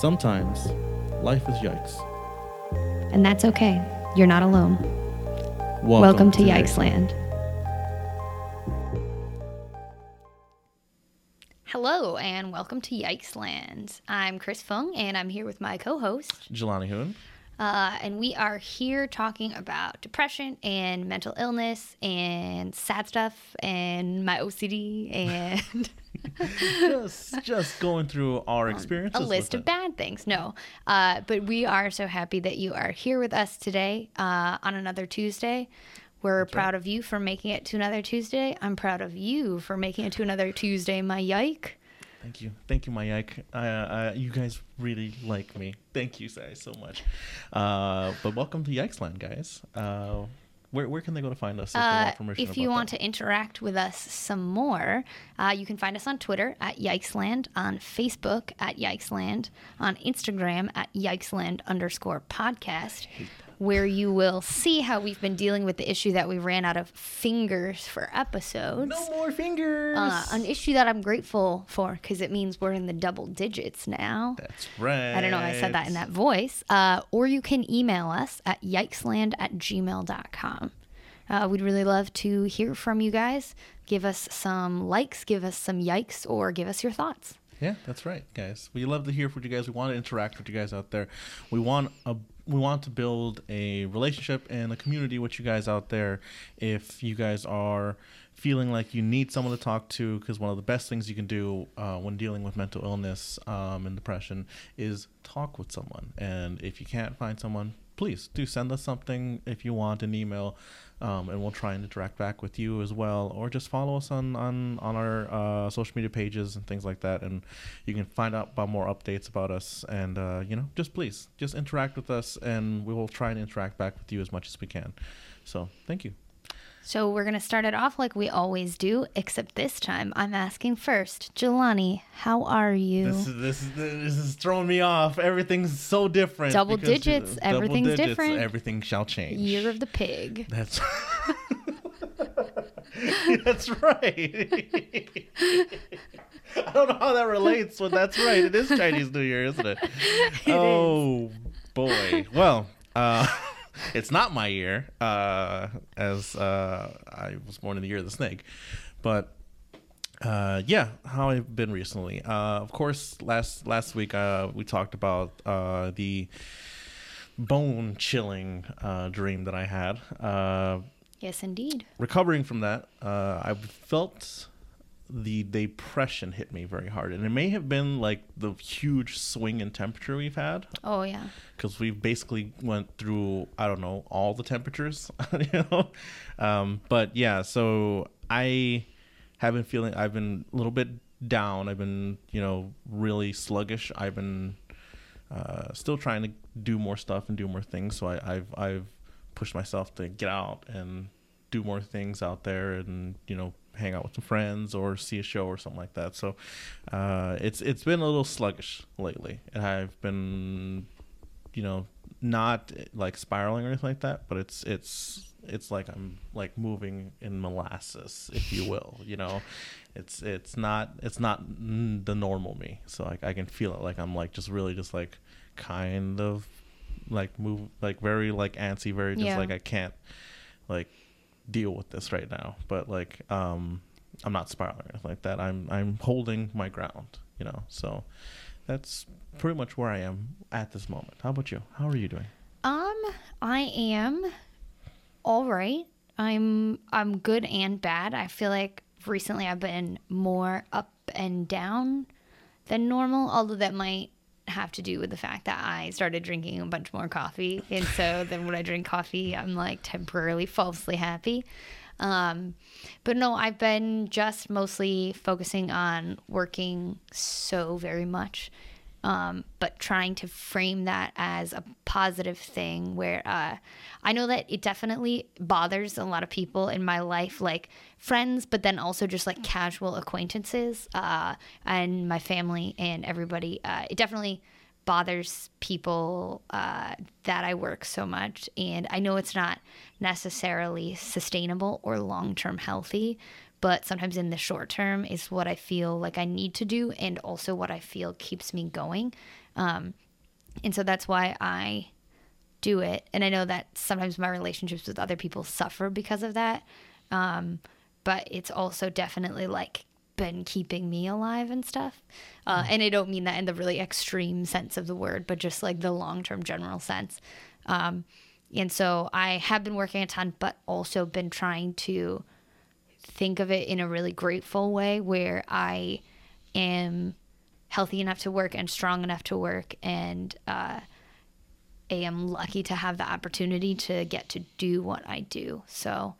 Sometimes life is yikes. And that's okay. You're not alone. Welcome, Welcome, to Yikes Land. Hello, and welcome to Yikes Land. I'm Chris Fung, and I'm here with my co host. Jelani Hoon. Uh, and we are here talking about depression and mental illness and sad stuff and my OCD and just just going through our experiences. a list of bad things. No, uh, but we are so happy that you are here with us today uh, on another Tuesday. We're proud of you for making it to another Tuesday. I'm proud of you for making it to another Tuesday, my yike. Thank you, thank you, my yike. Uh, uh, you guys really like me. Thank you, guys, so much. Uh, but welcome to Yikesland, guys. Uh, where where can they go to find us if Uh, if you want that? to interact with us some more, uh, you can find us on Twitter at Yikesland, on Facebook at Yikesland, on Instagram at Yikesland underscore podcast, where you will see how we've been dealing with the issue that we ran out of fingers for episodes. No more fingers. Uh, an issue that I'm grateful for because it means we're in the double digits now. That's right. I don't know why I said that in that voice. Uh, or you can email us at yikesland at gmail.com. Uh, we'd really love to hear from you guys. Give us some likes, give us some yikes, or give us your thoughts. Yeah, that's right, guys. We love to hear from you guys. We want to interact with you guys out there. We want a we want to build a relationship and a community with you guys out there. If you guys are feeling like you need someone to talk to, because one of the best things you can do uh, when dealing with mental illness um, and depression is talk with someone. And if you can't find someone, please do send us something if you want an email um, and we'll try and interact back with you as well. Or just follow us on on, on our uh, social media pages and things like that. And you can find out about more updates about us. And uh, you know just please just interact with us. And we will try and interact back with you as much as we can. So thank you So we're going to start it off like we always do, except this time I'm asking first. Jelani, how are you? this is this this is throwing me off everything's so different Double digits, double everything's digits, different. everything shall change Year of the pig. That's That's right. I don't know how that relates, but that's right. It is Chinese New Year, isn't it? oh boy. Well, uh it's not my year, uh as uh I was born in the year of the snake. But uh, yeah, how I've been recently. Uh, of course, last last week uh, we talked about uh, the bone chilling uh, dream that I had. Uh, Yes, indeed. recovering from that, uh, I felt the depression hit me very hard, and it may have been like the huge swing in temperature we've had Oh, yeah. because we've basically went through I don't know all the temperatures, you know. Um, but yeah, so I have been feeling I've been a little bit down. I've been you know really sluggish. I've been uh, still trying to do more stuff and do more things. So I, I've I've pushed myself to get out and do more things out there and you know hang out with some friends or see a show or something like that. So uh, it's it's been a little sluggish lately, and I've been you know not like spiraling or anything like that, but it's it's it's like I'm like moving in molasses, if you will. You know, it's it's not it's not the normal me. So like I can feel it. Like I'm like just really just like kind of like move like very like antsy, very just Yeah. like I can't like deal with this right now. But like um I'm not spiraling like that. I'm I'm holding my ground. You know, so that's pretty much where I am at this moment. How about you? How are you doing? Um, I am all right. I'm I'm good and bad. I feel like recently I've been more up and down than normal, although that might have to do with the fact that I started drinking a bunch more coffee. And so then when I drink coffee, I'm like temporarily falsely happy. Um, but no, I've been just mostly focusing on working so very much um, but trying to frame that as a positive thing where uh, I know that it definitely bothers a lot of people in my life, like friends, but then also just like casual acquaintances uh, and my family and everybody. Uh, it definitely bothers people uh, that I work so much. And I know it's not necessarily sustainable or long term healthy, but sometimes in the short term is what I feel like I need to do, and also what I feel keeps me going. Um, and so that's why I do it. And I know that sometimes my relationships with other people suffer because of that. Um, but it's also definitely like been keeping me alive and stuff. Uh, and I don't mean that in the really extreme sense of the word, but just like the long term general sense. Um, and so I have been working a ton, but also been trying to think of it in a really grateful way where I am healthy enough to work and strong enough to work and uh, am lucky to have the opportunity to get to do what I do. So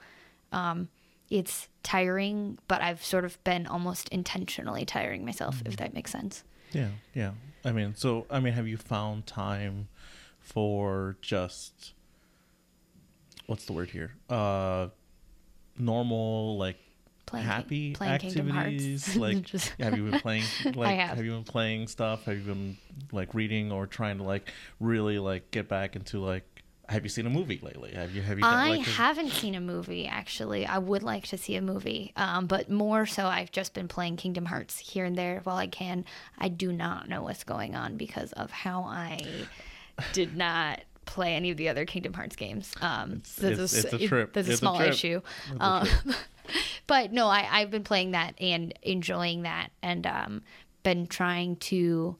um, it's tiring, but I've sort of been almost intentionally tiring myself, mm-hmm. if that makes sense. Yeah, yeah. I mean, so I mean, have you found time for just what's the word here? Uh, normal like playing, happy playing activities. like, Just... have you been playing? Like, have. have you been playing stuff? Have you been like reading or trying to like really like get back into like have you seen a movie lately? Have you have you? Done, I like, haven't seen a movie actually. I would like to see a movie, um, but more so, I've just been playing Kingdom Hearts here and there while I can. I do not know what's going on because of how I did not play any of the other Kingdom Hearts games. Um, it's, it's, a, it's a trip. There's a it's small a issue. Um, but no, I, I've been playing that and enjoying that, and um, been trying to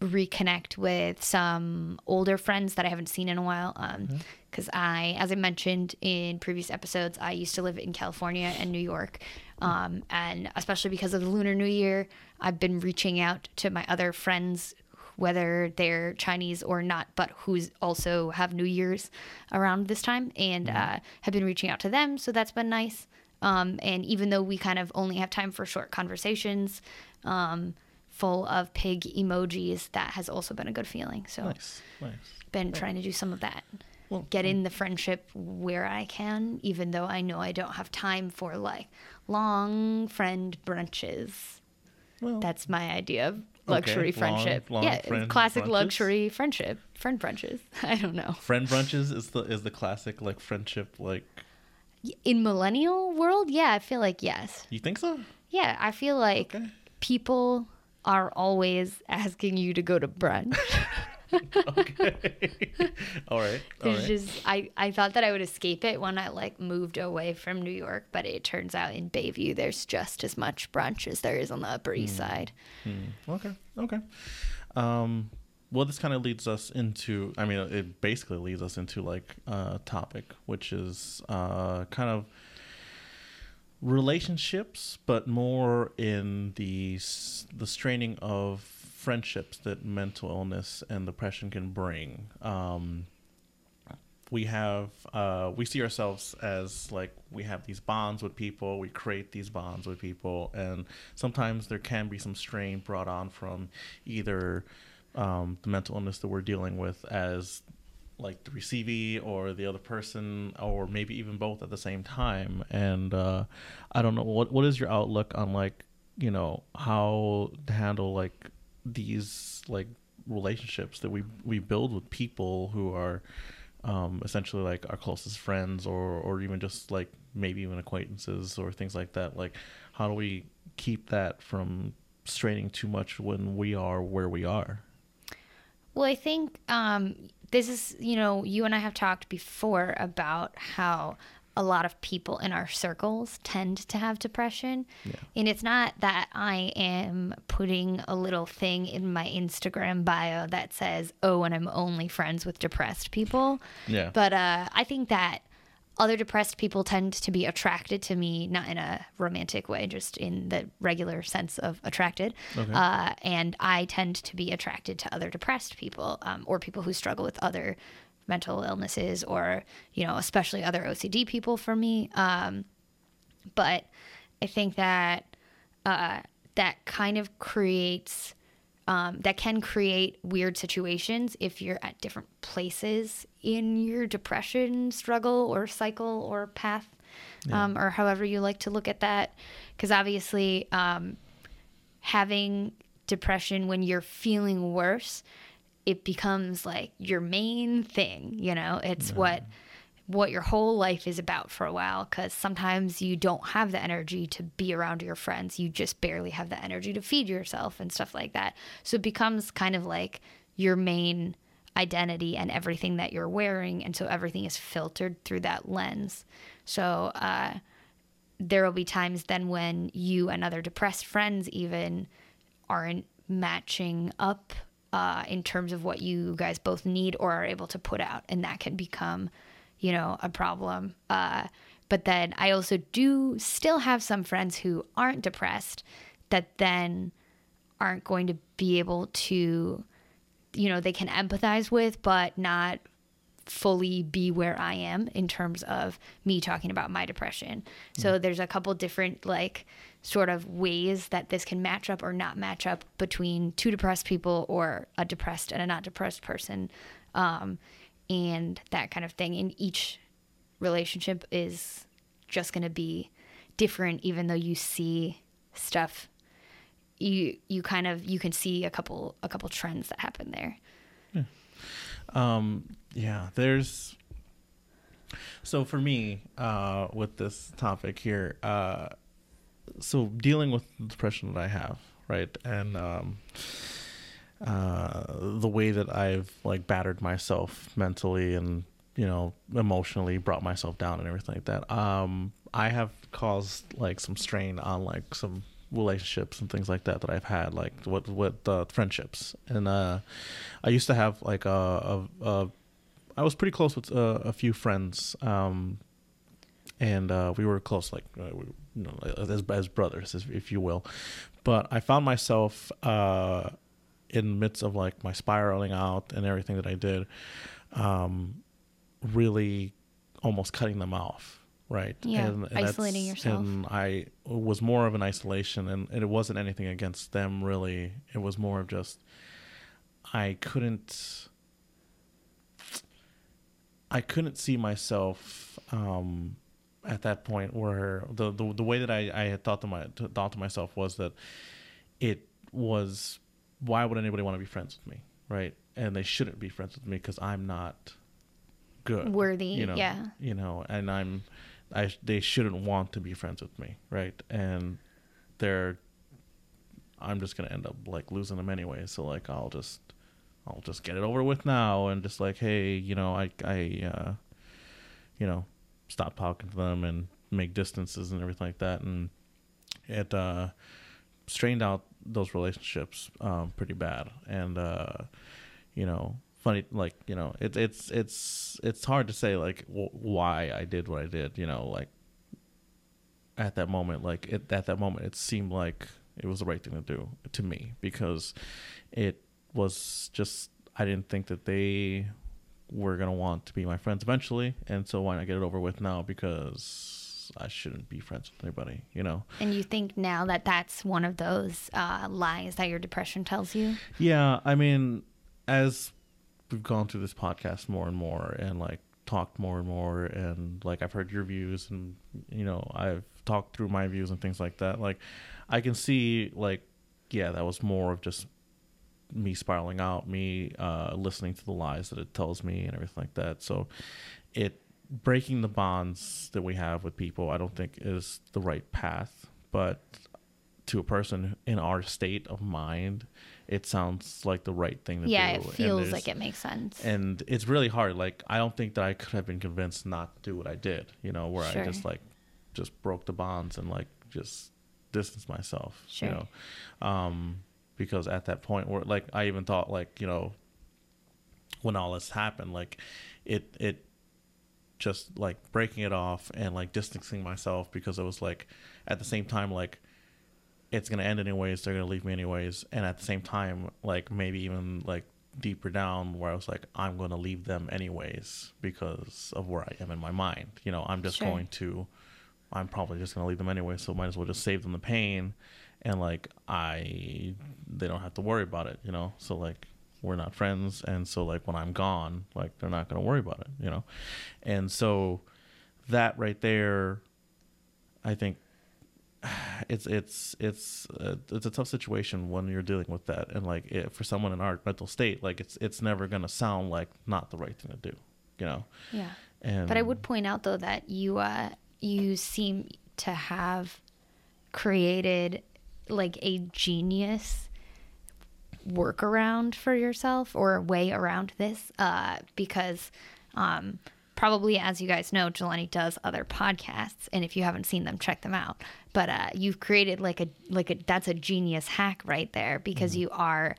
reconnect with some older friends that I haven't seen in a while. Because um, mm-hmm. I, as I mentioned in previous episodes, I used to live in California and New York. Um, and especially because of the Lunar New Year, I've been reaching out to my other friends, whether they're Chinese or not, but who's also have New Year's around this time, and mm-hmm. uh, have been reaching out to them. So that's been nice. Um, and even though we kind of only have time for short conversations, um, full of pig emojis, that has also been a good feeling. So, nice, nice. Been trying to do some of that. Well, get in the friendship where I can, even though I know I don't have time for like long friend brunches. Well, That's my idea of luxury okay, friendship. Long, long yeah, classic brunches? luxury friendship. Friend brunches. I don't know. Friend brunches is the is the classic like friendship like in millennial world. Yeah, I feel like yes. You think so? Yeah, I feel like okay. people are always asking you to go to brunch. okay. all right. All right. just I, I thought that I would escape it when I like moved away from New York, but it turns out in Bayview there's just as much brunch as there is on the Upper East mm. Side. Mm. Okay. Okay. Um well this kind of leads us into I mean it basically leads us into like a topic which is uh kind of relationships, but more in the the straining of friendships that mental illness and depression can bring. Um, we have uh, we see ourselves as like we have these bonds with people we create these bonds with people and sometimes there can be some strain brought on from either um, the mental illness that we're dealing with as like the receivee or the other person or maybe even both at the same time and uh, i don't know what what is your outlook on like you know how to handle like these like relationships that we we build with people who are um, essentially like our closest friends or or even just like maybe even acquaintances or things like that. Like how do we keep that from straining too much when we are where we are? Well i think um, this is, you know, you and I have talked before about how a lot of people in our circles tend to have depression. Yeah. And it's not that I am putting a little thing in my Instagram bio that says, oh, and I'm only friends with depressed people. Yeah. But uh, I think that other depressed people tend to be attracted to me, not in a romantic way, just in the regular sense of attracted. Okay. Uh, and I tend to be attracted to other depressed people um, or people who struggle with other mental illnesses or, you know, especially other OCD people for me. Um, but I think that uh, that kind of creates um, that can create weird situations if you're at different places in your depression struggle or cycle or path, yeah. um, or however you like to look at that. Because obviously, um, having depression when you're feeling worse, it becomes like your main thing. You know, it's what what your whole life is about for a while because sometimes you don't have the energy to be around your friends. You just barely have the energy to feed yourself and stuff like that. So it becomes kind of like your main identity and everything that you're wearing. And so everything is filtered through that lens. So uh, there will be times then when you and other depressed friends even aren't matching up uh, in terms of what you guys both need or are able to put out. And that can become you know, a problem. Uh, but then I also do still have some friends who aren't depressed that then aren't going to be able to, you know, they can empathize with, but not fully be where I am in terms of me talking about my depression. Mm. So there's a couple different, like, sort of ways that this can match up or not match up between two depressed people or a depressed and a not depressed person. Um, and that kind of thing. And each relationship is just going to be different, even though you see stuff. You you kind of you can see a couple a couple trends that happen there. Yeah. Um, yeah, there's so for me uh, with this topic here, uh, so dealing with the depression that I have, right, and um, uh, the way that I've like battered myself mentally and you know emotionally brought myself down and everything like that. Um, I have caused like some strain on like some relationships and things like that that I've had like with with uh, friendships and uh, I used to have like a, a, a I was pretty close with uh, a few friends um, and uh, we were close like uh, we, you know as, as brothers if you will but I found myself uh, in the midst of like my spiraling out and everything that I did, um, really almost cutting them off. Right. Yeah. And, and isolating yourself. And I was more of an isolation and, and it wasn't anything against them really. It was more of just, I couldn't, I couldn't see myself, um, at that point where the, the, the way that I, I had thought to my, thought to myself was that it was why would anybody want to be friends with me, right? And they shouldn't be friends with me because I'm not good, worthy. You know, yeah. You know, and I'm, I they shouldn't want to be friends with me, right? And they're, I'm just gonna end up like losing them anyway. So like I'll just, I'll just get it over with now and just like hey, you know, I I, uh, you know, stop talking to them and make distances and everything like that, and it uh, strained out those relationships um, pretty bad, and uh, you know, funny like you know, it's it's it's it's hard to say like w- why I did what I did. You know, like at that moment, like it, at that moment, it seemed like it was the right thing to do to me because it was just I didn't think that they were gonna want to be my friends eventually, and so why not get it over with now because I shouldn't be friends with anybody, you know. And you think now that that's one of those uh, lies that your depression tells you? Yeah, I mean, as we've gone through this podcast more and more, and like talked more and more, and like I've heard your views, and you know, I've talked through my views and things like that. Like, I can see, like, yeah, that was more of just me spiraling out, me uh, listening to the lies that it tells me, and everything like that. So, it breaking the bonds that we have with people, I don't think is the right path. But to a person in our state of mind, it sounds like the right thing to yeah, do. Yeah, it feels like it makes sense. And it's really hard. Like I don't think that I could have been convinced not to do what I did. You know, where sure. I just like just broke the bonds and like just distanced myself. Sure. You know, um, because at that point, where like I even thought like you know, when all this happened, like it it just like breaking it off and like distancing myself because it was like at the same time like it's gonna end anyways they're gonna leave me anyways. And at the same time like maybe even like deeper down where i was like i'm gonna leave them anyways because of where i am in my mind. You know i'm just sure. going to i'm probably just gonna leave them anyway so might as well just save them the pain and like i they don't have to worry about it you know? So like we're not friends and so like when i'm gone like they're not going to worry about it you know? And so that right there i think it's it's it's a, it's a tough situation when you're dealing with that and like it, for someone in our mental state like it's it's never going to sound like not the right thing to do you know? Yeah. And But I would point out though that you uh you seem to have created like a genius workaround for yourself or a way around this uh because um probably as you guys know Jelani does other podcasts and if you haven't seen them check them out. But uh you've created like a like a that's a genius hack right there because you are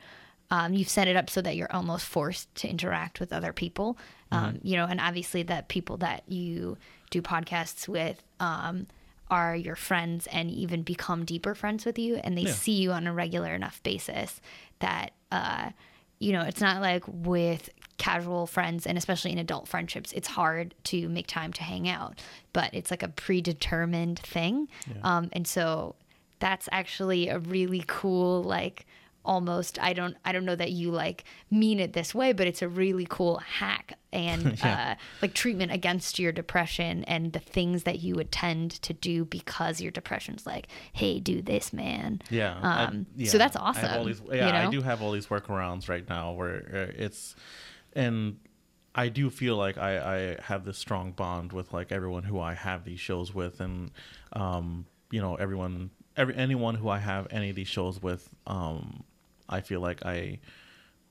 um, you've set it up so that you're almost forced to interact with other people. Um, you know and obviously that people that you do podcasts with um, are your friends and even become deeper friends with you and they Yeah. see you on a regular enough basis that uh, you know it's not like with casual friends and especially in adult friendships it's hard to make time to hang out but it's like a predetermined thing um, and so that's actually a really cool like almost i don't i don't know that you like mean it this way but it's a really cool hack and Yeah. uh, like treatment against your depression and the things that you would tend to do because your depression's like hey do this man Yeah. I- um yeah, so that's I awesome these- you yeah, I do have all these workarounds right now where uh, it's, and I do feel like I, I have this strong bond with like everyone who I have these shows with, and um, you know, everyone, every anyone who I have any of these shows with, um, I feel like I,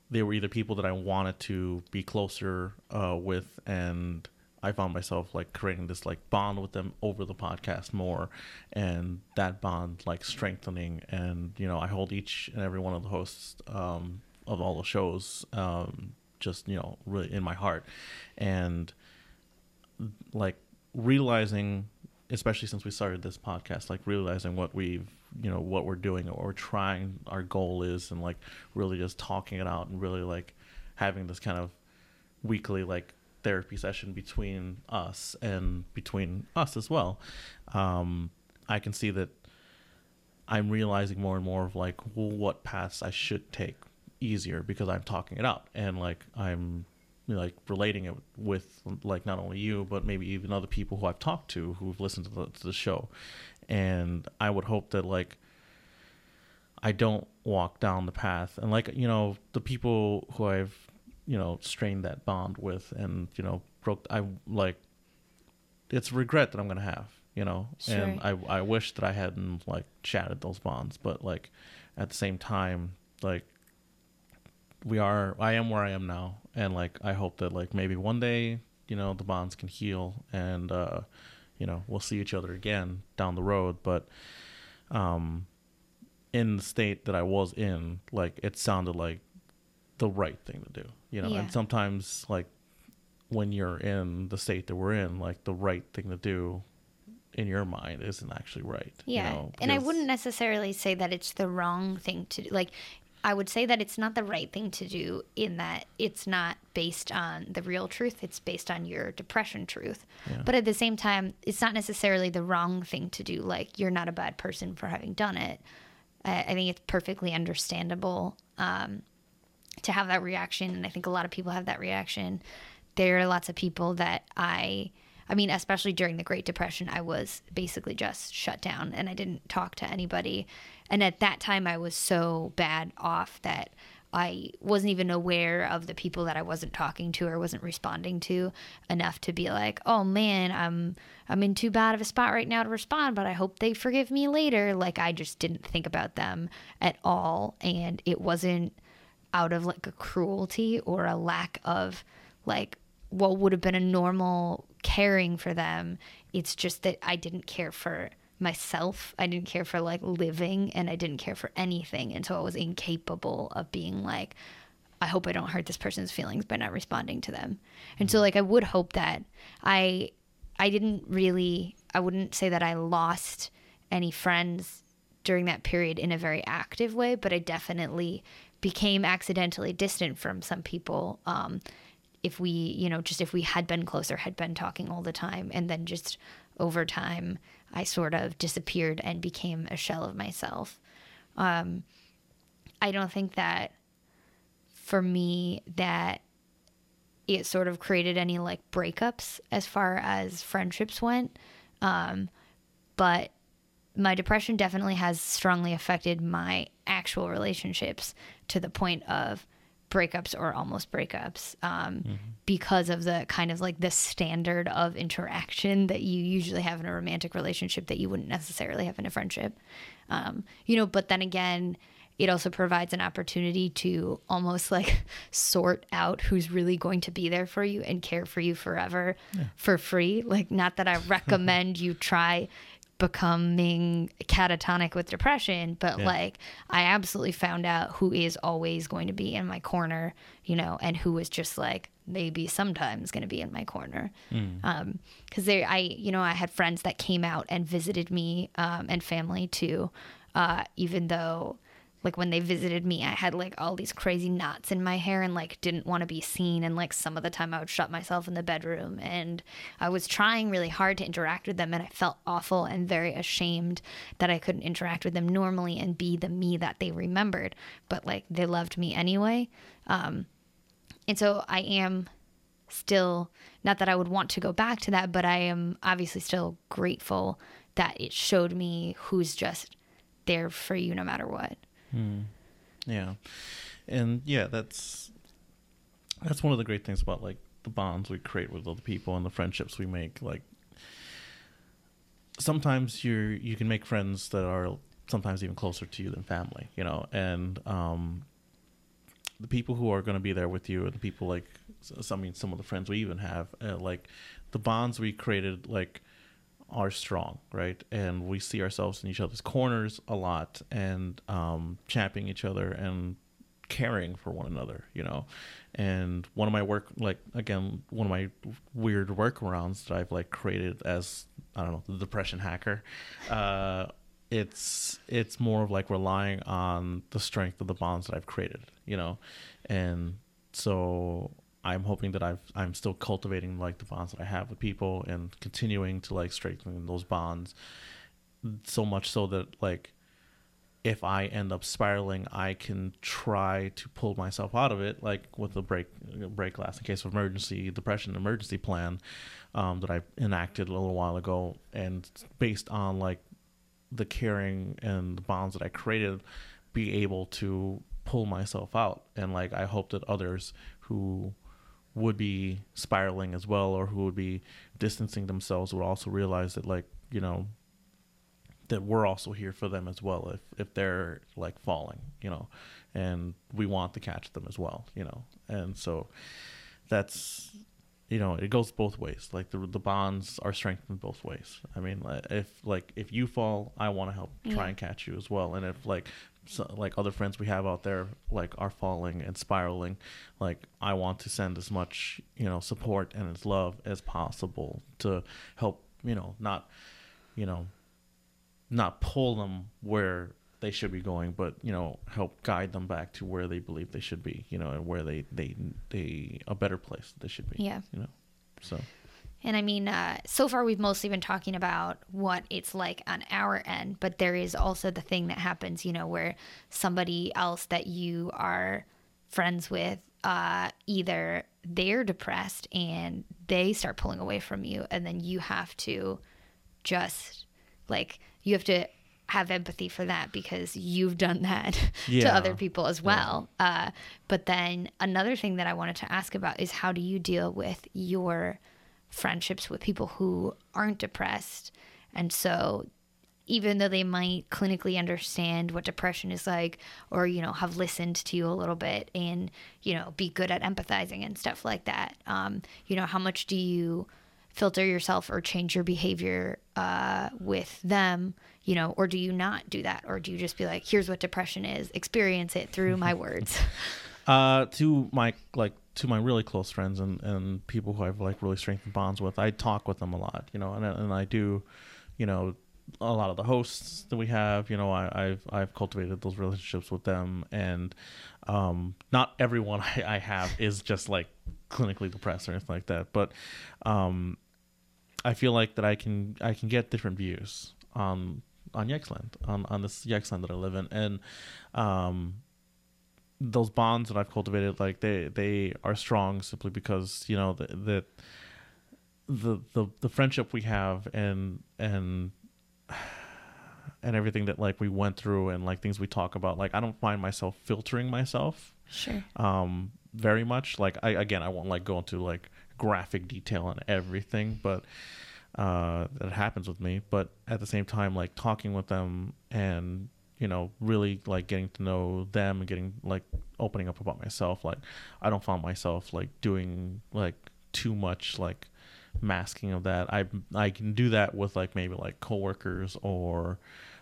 they were either people that I wanted to be closer uh, with, and I found myself like creating this like bond with them over the podcast more, and that bond like strengthening. And you know, I hold each and every one of the hosts um, of all the shows um, just you know really in my heart, and like realizing especially since we started this podcast like realizing what we've you know what we're doing or trying our goal is and like really just talking it out and really like having this kind of weekly like therapy session between us and between us as well. Um i can see that i'm realizing more and more of like well, what paths i should take easier because i'm talking it out and like i'm like relating it with like not only you but maybe even other people who I've talked to who've listened to the, to the show, and I would hope that like I don't walk down the path. And like you know the people who I've you know strained that bond with and you know broke I like it's regret that I'm gonna have you know? And I I wish that I hadn't like shattered those bonds but like at the same time like we are i am where i am now. And like i hope that like maybe one day you know the bonds can heal and uh you know we'll see each other again down the road but um in the state that i was in like it sounded like the right thing to do you know Yeah. and sometimes like when you're in the state that we're in like the right thing to do in your mind isn't actually right you Yeah. know, and I wouldn't necessarily say that it's the wrong thing to do. Like, I would say that it's not the right thing to do in that it's not based on the real truth, it's based on your depression truth. Yeah. But at the same time, it's not necessarily the wrong thing to do. Like, you're not a bad person for having done it. I, I think it's perfectly understandable um, to have that reaction. And I think a lot of people have that reaction. There are lots of people that I, I mean, especially during the Great Depression, I was basically just shut down and I didn't talk to anybody. And at that time, I was so bad off that I wasn't even aware of the people that I wasn't talking to or wasn't responding to enough to be like, "Oh man, I'm I'm in too bad of a spot right now to respond, but I hope they forgive me later." Like I just didn't think about them at all and it wasn't out of like a cruelty or a lack of like what would have been a normal caring for them. It's just that I didn't care for myself. I didn't care for like living and I didn't care for anything. And so I was incapable of being like, I hope I don't hurt this person's feelings by not responding to them. And so like I would hope that I I didn't really I wouldn't say that I lost any friends during that period in a very active way, but I definitely became accidentally distant from some people. Um, if we, you know, just if we had been closer, had been talking all the time, and then just over time, I sort of disappeared and became a shell of myself. Um, I don't think that for me that it sort of created any like breakups as far as friendships went. Um, but my depression definitely has strongly affected my actual relationships to the point of breakups or almost breakups um, mm-hmm. because of the kind of like the standard of interaction that you usually have in a romantic relationship that you wouldn't necessarily have in a friendship. Um, you know, but then again, it also provides an opportunity to almost like sort out who's really going to be there for you and care for you forever yeah. for free. Like, not that I recommend you try becoming catatonic with depression, but yeah. like I absolutely found out who is always going to be in my corner, you know, and who is just like maybe sometimes going to be in my corner. Mm. Um, cause they, I, you know, I had friends that came out and visited me, um, and family too, uh, even though like when they visited me, I had like all these crazy knots in my hair and like didn't want to be seen. And like some of the time I would shut myself in the bedroom and I was trying really hard to interact with them. And I felt awful and very ashamed that I couldn't interact with them normally and be the me that they remembered. But like they loved me anyway. Um, and so I am still, not that I would want to go back to that, but I am obviously still grateful that it showed me who's just there for you no matter what. Hmm. Yeah, and yeah, that's that's one of the great things about like the bonds we create with other people and the friendships we make. Like sometimes you're you can make friends that are sometimes even closer to you than family, you know, and um, the people who are going to be there with you and the people like I mean some of the friends we even have uh, like the bonds we created like are strong, right? And we see ourselves in each other's corners a lot and um, championing each other and caring for one another, you know. And one of my work, like again, one of my weird workarounds that I've like created as I don't know the depression hacker. Uh, it's it's more of like relying on the strength of the bonds that I've created, you know, and so I'm hoping that I've I'm still cultivating like the bonds that I have with people and continuing to like strengthen those bonds so much so that like if I end up spiraling, I can try to pull myself out of it, like with the break break glass in case of emergency depression emergency plan um, that I enacted a little while ago, and based on like the caring and the bonds that I created, be able to pull myself out, and like I hope that others who would be spiraling as well or who would be distancing themselves would also realize that like you know that we're also here for them as well if if they're like falling you know and we want to catch them as well you know. And so that's you know it goes both ways. Like the the bonds are strengthened both ways. I mean if like if you fall i want to help try yeah. and catch you as well. And if like so, like other friends we have out there like are falling and spiraling. Like i want to send as much you know support and as love as possible to help you know not you know not pull them where they should be going but you know help guide them back to where they believe they should be you know and where they they they a better place they should be yeah. you know so and I mean, uh, so far we've mostly been talking about what it's like on our end, but there is also the thing that happens, you know, where somebody else that you are friends with, uh, either they're depressed and they start pulling away from you, and then you have to just like, you have to have empathy for that because you've done that yeah. to other people as well. Yeah. Uh, but then another thing that I wanted to ask about is how do you deal with your friendships with people who aren't depressed. And so even though they might clinically understand what depression is like or you know have listened to you a little bit and you know be good at empathizing and stuff like that um, you know how much do you filter yourself or change your behavior uh, with them you know or do you not do that? Or do you just be like here's what depression is. Experience it through my words. Uh, to my like to my really close friends and, and people who I've like really strengthened bonds with, I talk with them a lot, you know, and and I do, you know, a lot of the hosts that we have, you know, I, have I've cultivated those relationships with them, and um, not everyone I, I, have is just like clinically depressed or anything like that, but um, I feel like that I can I can get different views on on Yikesland on on this Yikesland that I live in, and um, those bonds that I've cultivated, like they they are strong simply because you know that the, the the the friendship we have and and and everything that like we went through and like things we talk about. Like I don't find myself filtering myself Sure. um very much like i again i won't like go into like graphic detail on everything but uh that happens with me but at the same time like talking with them and you know really like getting to know them and getting like opening up about myself like i don't find myself like doing like too much like masking of that. I i can do that with like maybe like coworkers or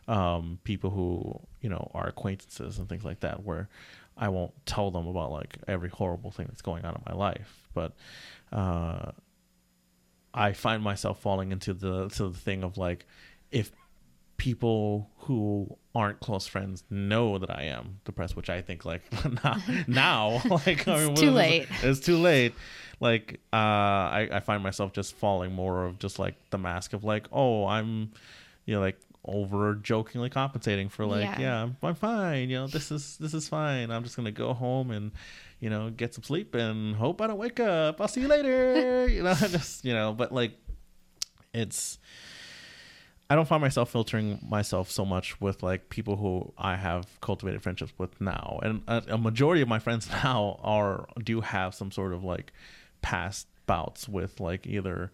um people who you know are acquaintances and things like that where i won't tell them about like every horrible thing that's going on in my life. But uh I find myself falling into the to the thing of like if people who aren't close friends know that I am depressed, which I think like now, now like I It's too late. It's too late. Like uh, I I find myself just falling more of just like the mask of like oh I'm you know like over jokingly compensating for like Yeah. yeah, I'm, I'm fine you know this is this is fine I'm just gonna go home and you know get some sleep and hope I don't wake up I'll see you later you know just you know but like it's I don't find myself filtering myself so much with like people who I have cultivated friendships with now, and a, a majority of my friends now are do have some sort of like past bouts with like either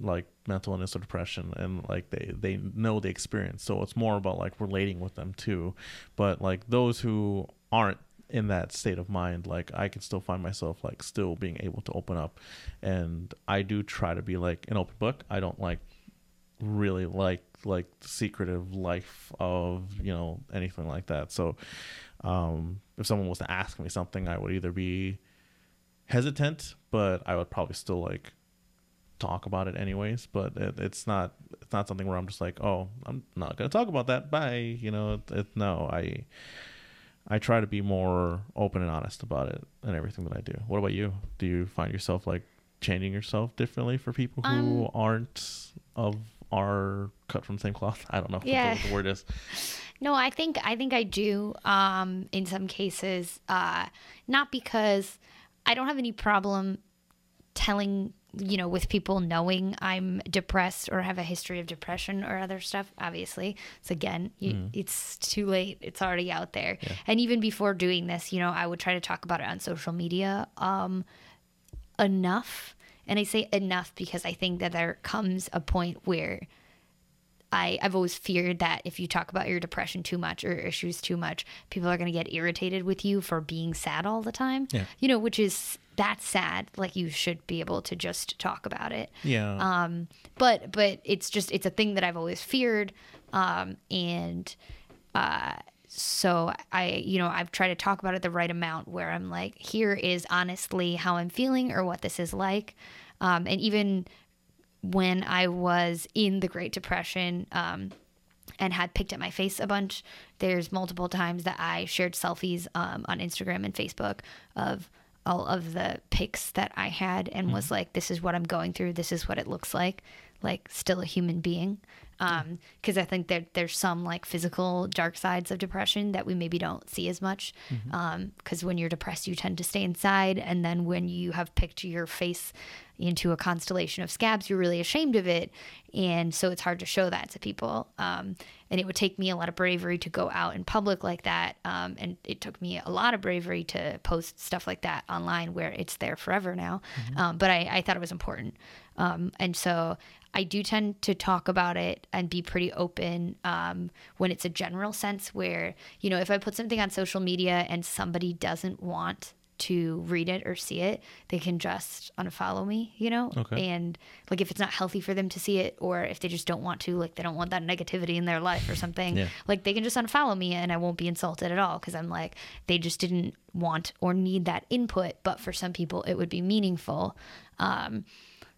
like mental illness or depression. And like they they know the experience. So it's more about like relating with them too. But like those who aren't in that state of mind like i can still find myself like still being able to open up. And i do try to be like an open book. I don't like really like like the secretive life of you know anything like that. So um if someone was to ask me something i would either be hesitant but i would probably still like talk about it anyways. But it, it's not it's not something where i'm just like oh i'm not gonna talk about that. Bye. You know it, it, no i i try to be more open and honest about it and everything that i do. What about you? Do you find yourself like changing yourself differently for people who Um, aren't of our cut from the same cloth i don't know Yeah. what the word is No, I think I think I do. Um, in some cases, uh, not because I don't have any problem telling you know with people knowing I'm depressed or have a history of depression or other stuff. Obviously, so again, you, it's too late. It's already out there. And even before doing this, you know, I would try to talk about it on social media. Um, enough. And I say enough because I think that there comes a point where I, I've always feared that if you talk about your depression too much or issues too much, people are going to get irritated with you for being sad all the time. Yeah. You know, which is that's sad. Like you should be able to just talk about it. yeah Um, but but it's just it's a thing that I've always feared, um, and uh, so I you know I've tried to talk about it the right amount where I'm like, here is honestly how I'm feeling or what this is like, um, and even when I was in the Great Depression. Um, and had picked at my face a bunch. There's multiple times that I shared selfies um, on Instagram and Facebook of all of the pics that I had and was like, this is what I'm going through. This is what it looks like. Like, still a human being. Because I think that there's some like physical dark sides of depression that we maybe don't see as much. Because when you're depressed, you tend to stay inside. And then when you have picked your face into a constellation of scabs, you're really ashamed of it. And so it's hard to show that to people. Um, and it would take me a lot of bravery to go out in public like that. Um, and it took me a lot of bravery to post stuff like that online where it's there forever now. Um, but I, I thought it was important. Um, and so I do tend to talk about it and be pretty open um, when it's a general sense where, you know, if I put something on social media and somebody doesn't want to read it or see it, they can just unfollow me, you know? Okay. And like if it's not healthy for them to see it or if they just don't want to, like they don't want that negativity in their life or something, Yeah. like they can just unfollow me and I won't be insulted at all because I'm like, they just didn't want or need that input. But for some people, it would be meaningful. Um,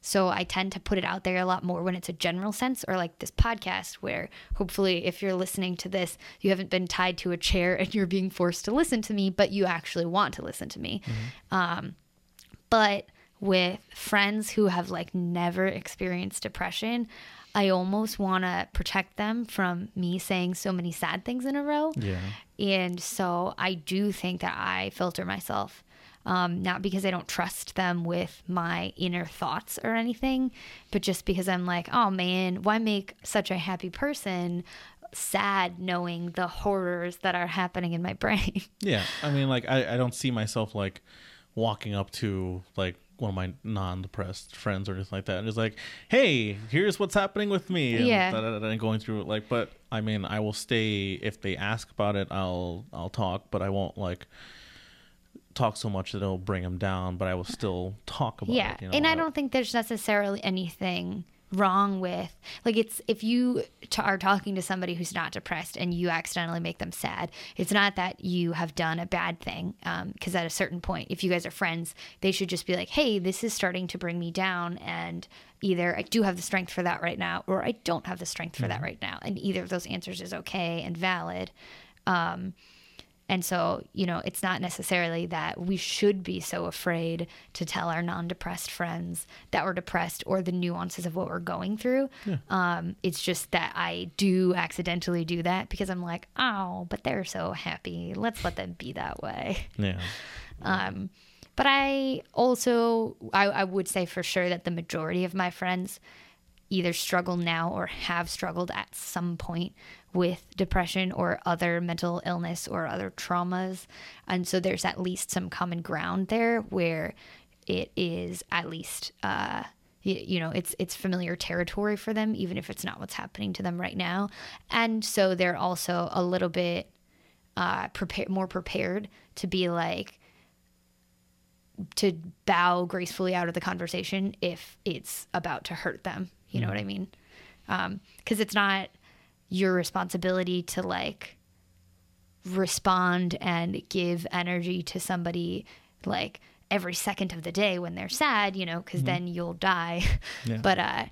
so I tend to put it out there a lot more when it's a general sense or like this podcast where hopefully if you're listening to this, you haven't been tied to a chair and you're being forced to listen to me, but you actually want to listen to me. Um, but with friends who have like never experienced depression, I almost want to protect them from me saying so many sad things in a row. yeah And so I do think that I filter myself, um, not because I don't trust them with my inner thoughts or anything, but just because I'm like, oh man, why make such a happy person sad knowing the horrors that are happening in my brain. Yeah, I mean, like I, I don't see myself like walking up to like one of my non-depressed friends or anything like that, and just like, "Hey, here's what's happening with me," and, Yeah. da- da- da- and going through it. Like, but I mean, I will stay if they ask about it. I'll I'll talk, but I won't like talk so much that it'll bring them down. But I will still talk about yeah it. You know, and i don't think there's necessarily anything wrong with like it's if you t- are talking to somebody who's not depressed and you accidentally make them sad it's not that you have done a bad thing um, because at a certain point if you guys are friends they should just be like hey this is starting to bring me down and either i do have the strength for that right now or i don't have the strength for that mm-hmm. right now and either of those answers is okay and valid um, and so, you know, it's not necessarily that we should be so afraid to tell our non depressed friends that we're depressed or the nuances of what we're going through. Um, it's just that I do accidentally do that because I'm like, oh, but they're so happy. Let's let them be that way. Yeah. Um, but I also, I, I would say for sure that the majority of my friends either struggle now or have struggled at some point with depression or other mental illness or other traumas. And so there's at least some common ground there where it is at least, uh, you know, it's it's familiar territory for them, even if it's not what's happening to them right now. And so they're also a little bit uh, prepare more prepared to be like, to bow gracefully out of the conversation if it's about to hurt them. You know what I mean? Because it's not your responsibility to like respond and give energy to somebody like every second of the day when they're sad, you know, because then you'll die. Yeah. But uh,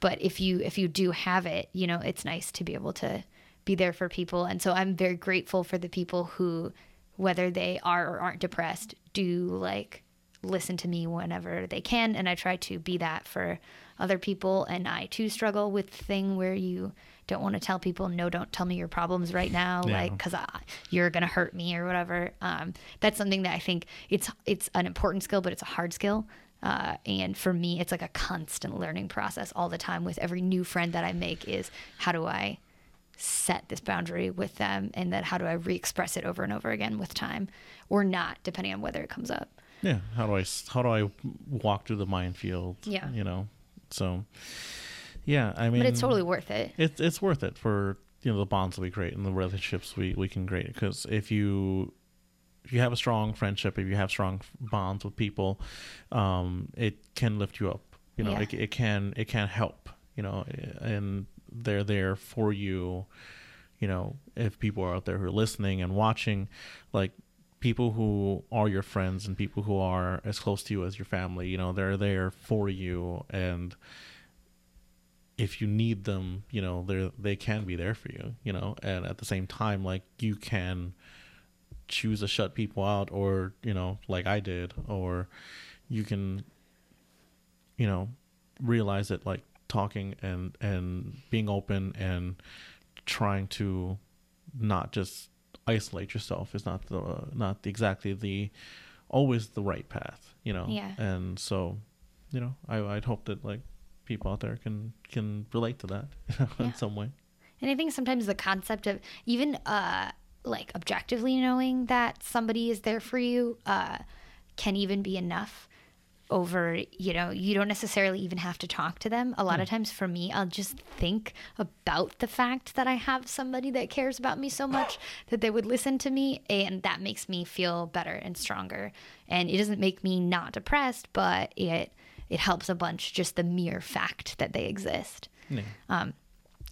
but if you if you do have it, you know, it's nice to be able to be there for people. And so I'm very grateful for the people who, whether they are or aren't depressed, do like listen to me whenever they can. And I try to be that for other people. And I too struggle with the thing where you don't want to tell people, no, don't tell me your problems right now, Yeah. like because you're gonna hurt me or whatever. Um, that's something that I think it's it's an important skill, but it's a hard skill. Uh, and for me, it's like a constant learning process all the time with every new friend that I make is how do I set this boundary with them and then how do I re-express it over and over again with time or not, depending on whether it comes up. Yeah. How do I how do I walk through the minefield? Yeah. You know. So. Yeah, I mean, But it's totally worth it. it's it's worth it for you know the bonds that we create and the relationships we we can create because if you if you have a strong friendship if you have strong bonds with people um it can lift you up you know Yeah. it, it can it can help you know and they're there for you you know if people are out there who are listening and watching like people who are your friends and people who are as close to you as your family you know they're there for you and if you need them, you know, they they can be there for you, you know, and at the same time, like you can choose to shut people out, or you know, like I did, or you can, you know, realize that like talking and and being open and trying to not just isolate yourself is not the not the, exactly the always the right path, you know, Yeah. and so, you know, I I'd hope that like people out there can can relate to that Yeah. in some way. And I think sometimes the concept of even uh like objectively knowing that somebody is there for you uh can even be enough over you know you don't necessarily even have to talk to them a lot of times for me i'll just think about the fact that i have somebody that cares about me so much that they would listen to me and that makes me feel better and stronger and it doesn't make me not depressed but it it helps a bunch just the mere fact that they exist Yeah. um,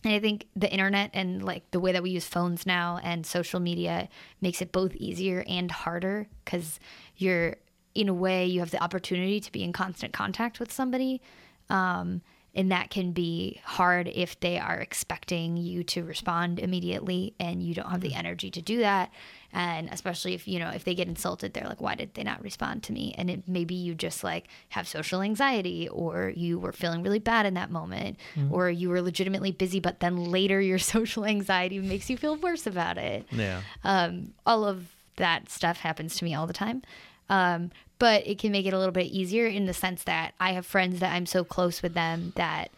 and I think the internet and like the way that we use phones now and social media makes it both easier and harder because you're, in a way, you have the opportunity to be in constant contact with somebody. Um, and that can be hard if they are expecting you to respond immediately and you don't have the energy to do that. And especially if, you know, if they get insulted, they're like, why did they not respond to me? And it, maybe you just like have social anxiety or you were feeling really bad in that moment or you were legitimately busy, but then later your social anxiety makes you feel worse about it Yeah. um, all of that stuff happens to me all the time. Um, but it can make it a little bit easier in the sense that I have friends that I'm so close with them that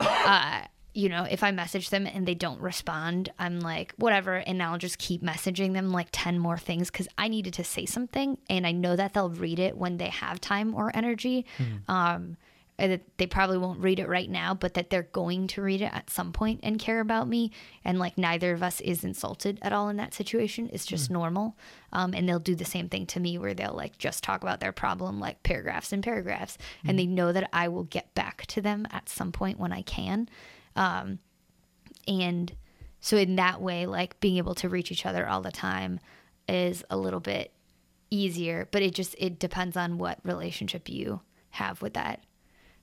uh, you know, if I message them and they don't respond, I'm like, whatever. And I'll just keep messaging them like 10 more things because I needed to say something. And I know that they'll read it when they have time or energy. Um, and that they probably won't read it right now, but that they're going to read it at some point and care about me. And like neither of us is insulted at all in that situation. It's just normal. Um, and they'll do the same thing to me where they'll like just talk about their problem, like paragraphs and paragraphs. And they know that I will get back to them at some point when I can. Um, and so in that way, like being able to reach each other all the time is a little bit easier, but it just, it depends on what relationship you have with that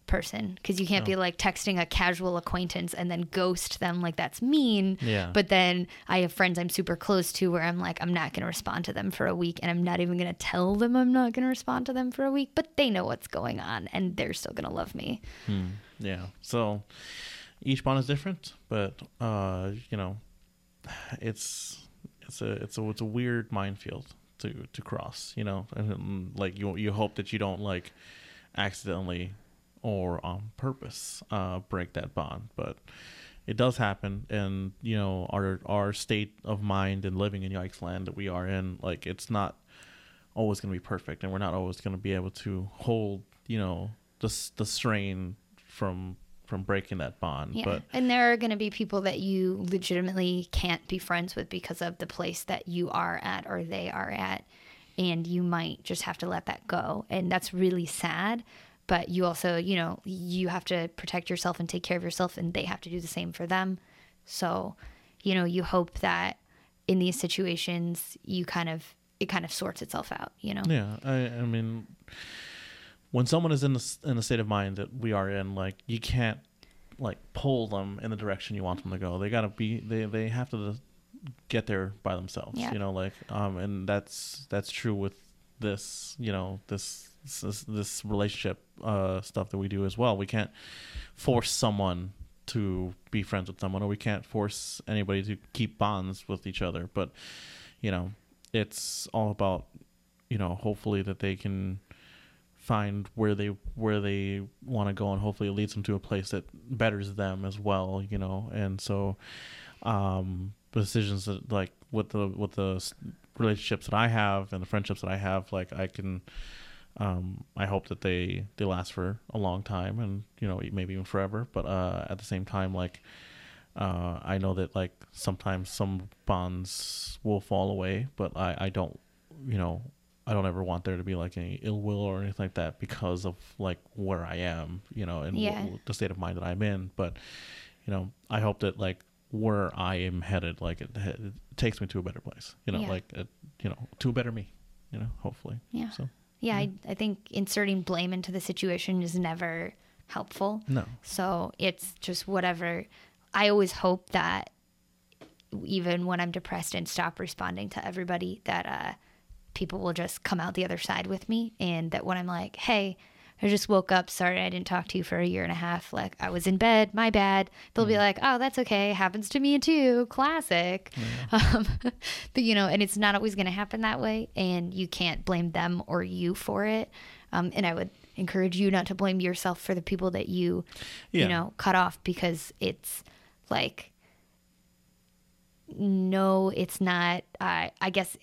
person because you can't be like texting a casual acquaintance and then ghost them like that's mean Yeah. but then i have friends i'm super close to where i'm like i'm not going to respond to them for a week and i'm not even going to tell them i'm not going to respond to them for a week but they know what's going on and they're still going to love me Yeah. So each bond is different, but uh, you know, it's it's a it's a it's a weird minefield to to cross. You know, and like you you hope that you don't like accidentally or on purpose uh, break that bond, but it does happen. And you know, our our state of mind and living in Yikesland that we are in, like it's not always going to be perfect, and we're not always going to be able to hold you know the the strain from from breaking that bond. Yeah. But and there are going to be people that you legitimately can't be friends with because of the place that you are at or they are at. And you might just have to let that go. And that's really sad. But you also, you know, you have to protect yourself and take care of yourself, and they have to do the same for them. So, you know, you hope that in these situations, you kind of, it kind of sorts itself out, you know? Yeah, I, I mean, when someone is in the in the state of mind that we are in, like you can't like pull them in the direction you want them to go. They gotta be they they have to get there by themselves. Yeah. You know, like um, and that's that's true with this. You know, this this, this relationship uh stuff that we do as well. We can't force someone to be friends with someone, or we can't force anybody to keep bonds with each other. But you know, it's all about you know hopefully that they can find where they where they want to go and hopefully it leads them to a place that betters them as well you know and so um decisions that like with the with the relationships that i have and the friendships that i have like i can um i hope that they they last for a long time and you know maybe even forever but uh at the same time like uh i know that like sometimes some bonds will fall away but i i don't you know I don't ever want there to be like any ill will or anything like that because of like where I am, you know, and Yeah. w- the state of mind that I'm in. But you know, I hope that like where I am headed, like it, it takes me to a better place, you know, Yeah. like it, you know, to a better me, you know, hopefully. Yeah. So Yeah, I, I think inserting blame into the situation is never helpful. no, So it's just whatever. I always hope that even when I'm depressed and stop responding to everybody, that uh, people will just come out the other side with me. And that when I'm like, hey, I just woke up. Sorry, I didn't talk to you for a year and a half. Like, I was in bed. My bad. They'll be like, oh, that's okay. Happens to me too. Classic. Um, but, you know, and it's not always going to happen that way. And you can't blame them or you for it. Um, and I would encourage you not to blame yourself for the people that you, Yeah. you know, cut off because it's like, no, it's not. I I guess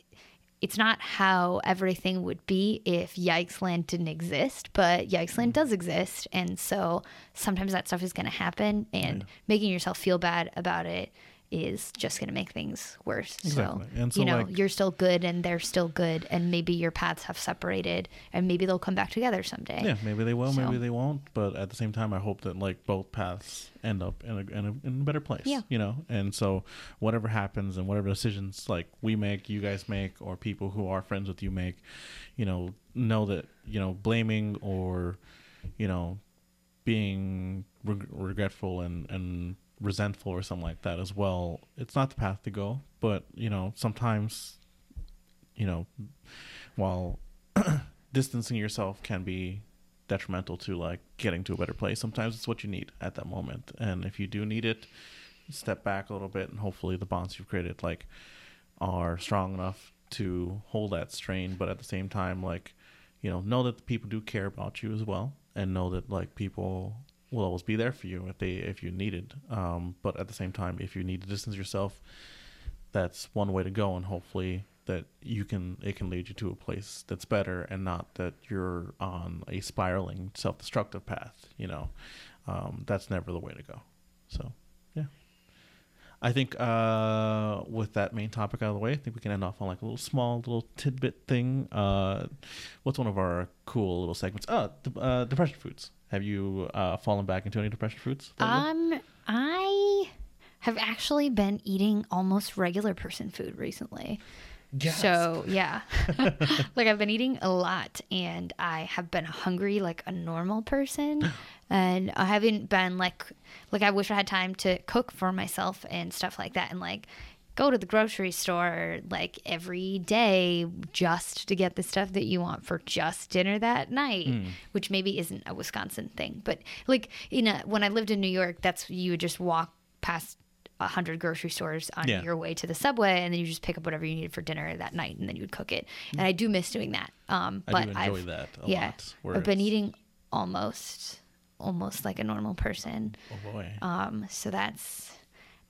it's not how everything would be if Yikesland didn't exist, but Yikesland mm. does exist, and so sometimes that stuff is going to happen, and making yourself feel bad about it is just going to make things worse. Exactly. So, And so, you know, like- you're still good, and they're still good, and maybe your paths have separated, and maybe they'll come back together someday. yeah, maybe they will, So- maybe they won't. But at the same time, I hope that like both paths end up in a, in a, in a better place. Yeah. You know, and so whatever happens and whatever decisions like we make, you guys make, or people who are friends with you make, you know, know that you know blaming or you know being reg- regretful and and resentful or something like that as well. It's not the path to go. But you know, sometimes you know, while distancing yourself can be detrimental to like getting to a better place. Sometimes it's what you need at that moment. And if you do need it, step back a little bit and hopefully the bonds you've created like are strong enough to hold that strain, but at the same time like, you know, know that the people do care about you as well and know that like people will always be there for you if they if you needed. Um, but at the same time, if you need to distance yourself, that's one way to go, and hopefully that you can it can lead you to a place that's better, and not that you're on a spiraling self-destructive path. You know, um, that's never the way to go. So, yeah. I think uh, with that main topic out of the way, I think we can end off on like a little small little tidbit thing. Uh, what's one of our cool little segments? Oh, uh, depression foods. Have you uh, fallen back into any depression foods? lately? Um, I have actually been eating almost regular person food recently. Gasp. So yeah, like I've been eating a lot, and I have been hungry like a normal person, and I haven't been like like I wish I had time to cook for myself and stuff like that, and like go to the grocery store like every day just to get the stuff that you want for just dinner that night, which maybe isn't a Wisconsin thing, but like you know, when I lived in New York, that's you would just walk past a hundred grocery stores on Yeah. your way to the subway, and then you just pick up whatever you needed for dinner that night, and then you would cook it. And I do miss doing that. Um, I but do enjoy I've, that a yeah, lot, I've been eating almost, almost like a normal person. oh boy. Um, so that's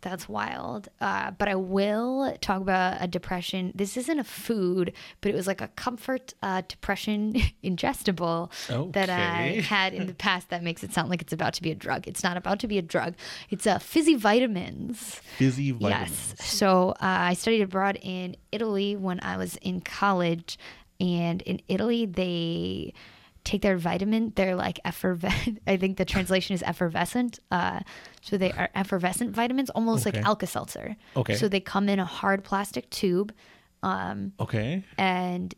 that's wild. Uh, but I will talk about a depression. This isn't a food, but it was like a comfort uh, depression ingestible that I had in the past that makes it sound like it's about to be a drug. It's not about to be a drug. It's a fizzy vitamins. Fizzy vitamins. Yes. So uh, I studied abroad in Italy when I was in college, and in Italy they take their vitamin. They're like effervescent. I think the translation is effervescent. Uh, so they are effervescent vitamins, almost Okay. like Alka Seltzer. Okay. So they come in a hard plastic tube, um, Okay. and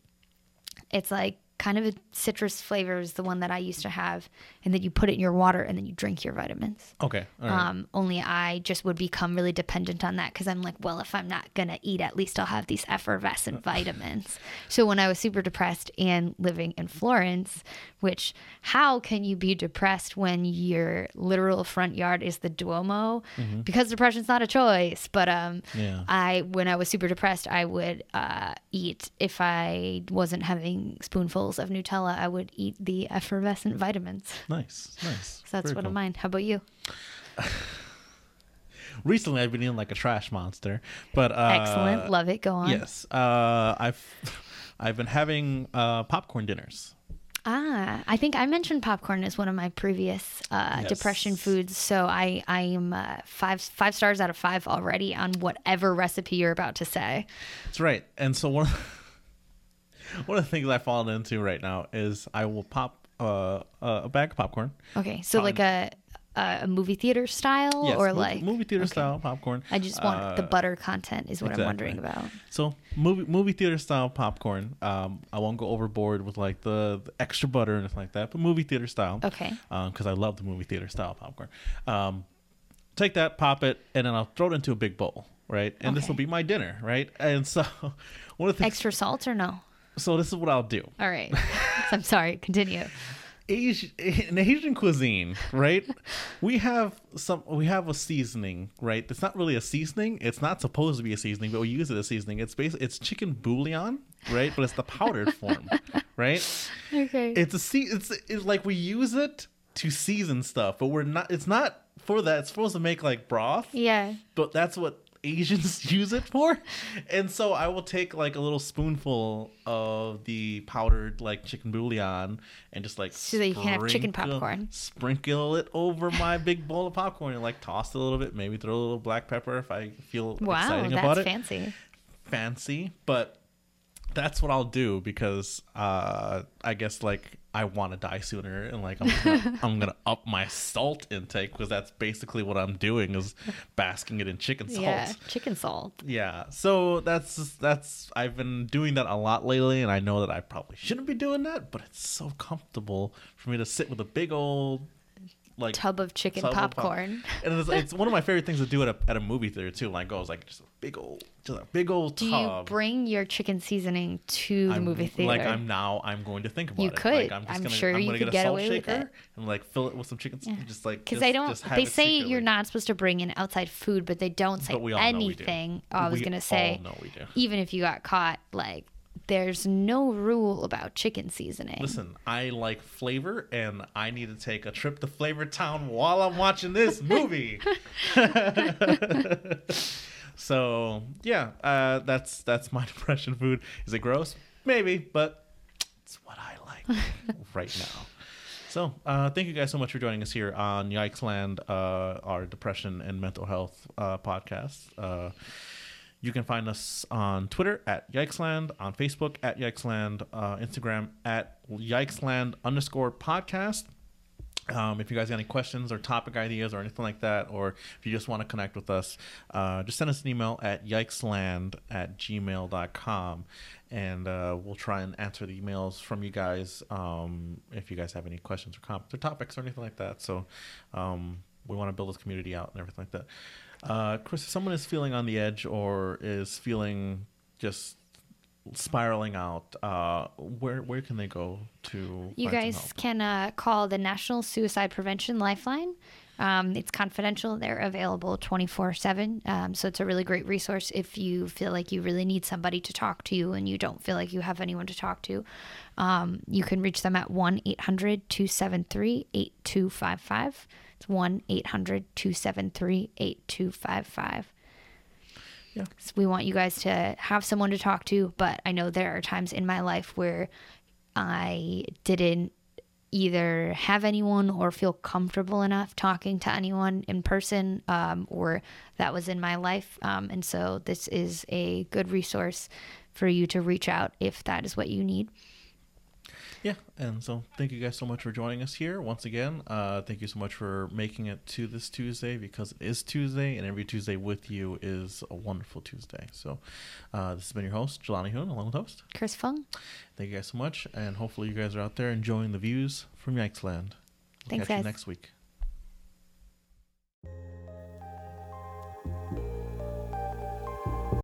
it's like kind of a citrus flavor is the one that I used to have, and then you put it in your water, and then you drink your vitamins. Okay. Right. Um, only I just would become really dependent on that because I'm like, well, if I'm not gonna eat, at least I'll have these effervescent vitamins. So when I was super depressed and living in Florence, which how can you be depressed when your literal front yard is the Duomo? Because depression's not a choice. But um, Yeah. I when I was super depressed, I would uh, eat if I wasn't having spoonfuls of Nutella, I would eat the effervescent vitamins. nice. Nice. So that's Very one cool. of mine. How about you? Recently, I've been eating like a trash monster, but uh, Excellent. Love it. Go on. Yes. Uh, I've I've been having uh, popcorn dinners. Ah, I think I mentioned popcorn as one of my previous uh, Yes. depression foods. So I I am uh, five five stars out of five already on whatever recipe you're about to say. That's right. And so one of, one of the things I've fallen into right now is I will pop uh, a bag of popcorn. Okay, so like a a movie theater style Yes, or movie, like movie theater okay. style popcorn. I just want the Uh, butter content is what I'm wondering about. So movie movie theater style popcorn. Um, I won't go overboard with like the, the extra butter and stuff like that, but movie theater style. Okay. Because I love the movie theater style popcorn. Um, take that, pop it, and then I'll throw it into a big bowl, right? And this will be my dinner, right? And so one of the things. Extra salt or no? So this is what I'll do. All right. I'm sorry. Continue. Asian, in Asian cuisine, right? we have some. We have a seasoning, right? It's not really a seasoning. It's not supposed to be a seasoning, but we use it as seasoning. It's basically it's chicken bouillon, right? But it's the powdered form, right? Okay. It's a se- it's, it's like we use it to season stuff, but we're not. It's not for that. It's supposed to make like broth yeah. but that's what Asians use it for. And so I will take like a little spoonful of the powdered like chicken bouillon and just like So that you can have chicken popcorn. Sprinkle it over my big bowl of popcorn and like toss a little bit, maybe throw a little black pepper if I feel Wow, exciting about it. Wow, that's fancy. Fancy, but that's what I'll do because uh I guess like I want to die sooner and like I'm gonna, I'm gonna up my salt intake because that's basically what I'm doing is basking it in chicken salt. Yeah. Chicken salt. Yeah. So that's that's I've been doing that a lot lately and I know that I probably shouldn't be doing that, but it's so comfortable for me to sit with a big old like Tub of chicken tub of pop- popcorn. and it's, it's one of my favorite things to do at a, at a movie theater too. Like goes like just a big old just a big old Do tub. you bring your chicken seasoning to the I'm- movie theater? Like I'm now, I'm going to think about You it. could. Like, I'm, just I'm gonna, sure I'm you gonna could get a get salt away with shaker it. and like fill it with some chicken. Just like Because just- they don't. They say secretly. you're not supposed to bring in outside food, but they don't say But we all know we do. anything. Oh, I was We gonna say, know we do. even if you got caught like there's no rule about chicken seasoning. Listen, I like flavor, and I need to take a trip to Flavor Town while I'm watching this movie. so yeah, uh, that's that's my depression food. Is it gross? Maybe, but it's what I like right now. So, uh, thank you guys so much for joining us here on Yikesland, uh, our depression and mental health uh, podcast. You can find us on Twitter at Yikesland, on Facebook at Yikesland, uh, Instagram at Yikesland underscore podcast. Um, if you guys got any questions or topic ideas or anything like that, or if you just want to connect with us, uh, just send us an email at yikesland at gmail.com and uh, we'll try and answer the emails from you guys um, if you guys have any questions or comments or topics or anything like that. So um, we want to build this community out and everything like that. Uh, Chris, if someone is feeling on the edge or is feeling just spiraling out, uh, where where can they go to? You guys can uh, call the National Suicide Prevention Lifeline. Um, it's confidential. They're available 24 um, 7. So it's a really great resource if you feel like you really need somebody to talk to you and you don't feel like you have anyone to talk to. Um, you can reach them at 1 800 273 8255. It's 1 800 273 8255. Yeah. So we want you guys to have someone to talk to, but I know there are times in my life where I didn't either have anyone or feel comfortable enough talking to anyone in person um, or that was in my life. Um, and so this is a good resource for you to reach out if that is what you need yeah and so thank you guys so much for joining us here once again. Uh, thank you so much for making it to this tuesday because it is tuesday and every tuesday with you is a wonderful tuesday. So uh, this has been your host jelani hoon along with host chris fung. Thank you guys so much and hopefully you guys are out there enjoying the views from yikesland. We'll thanks catch guys. you next week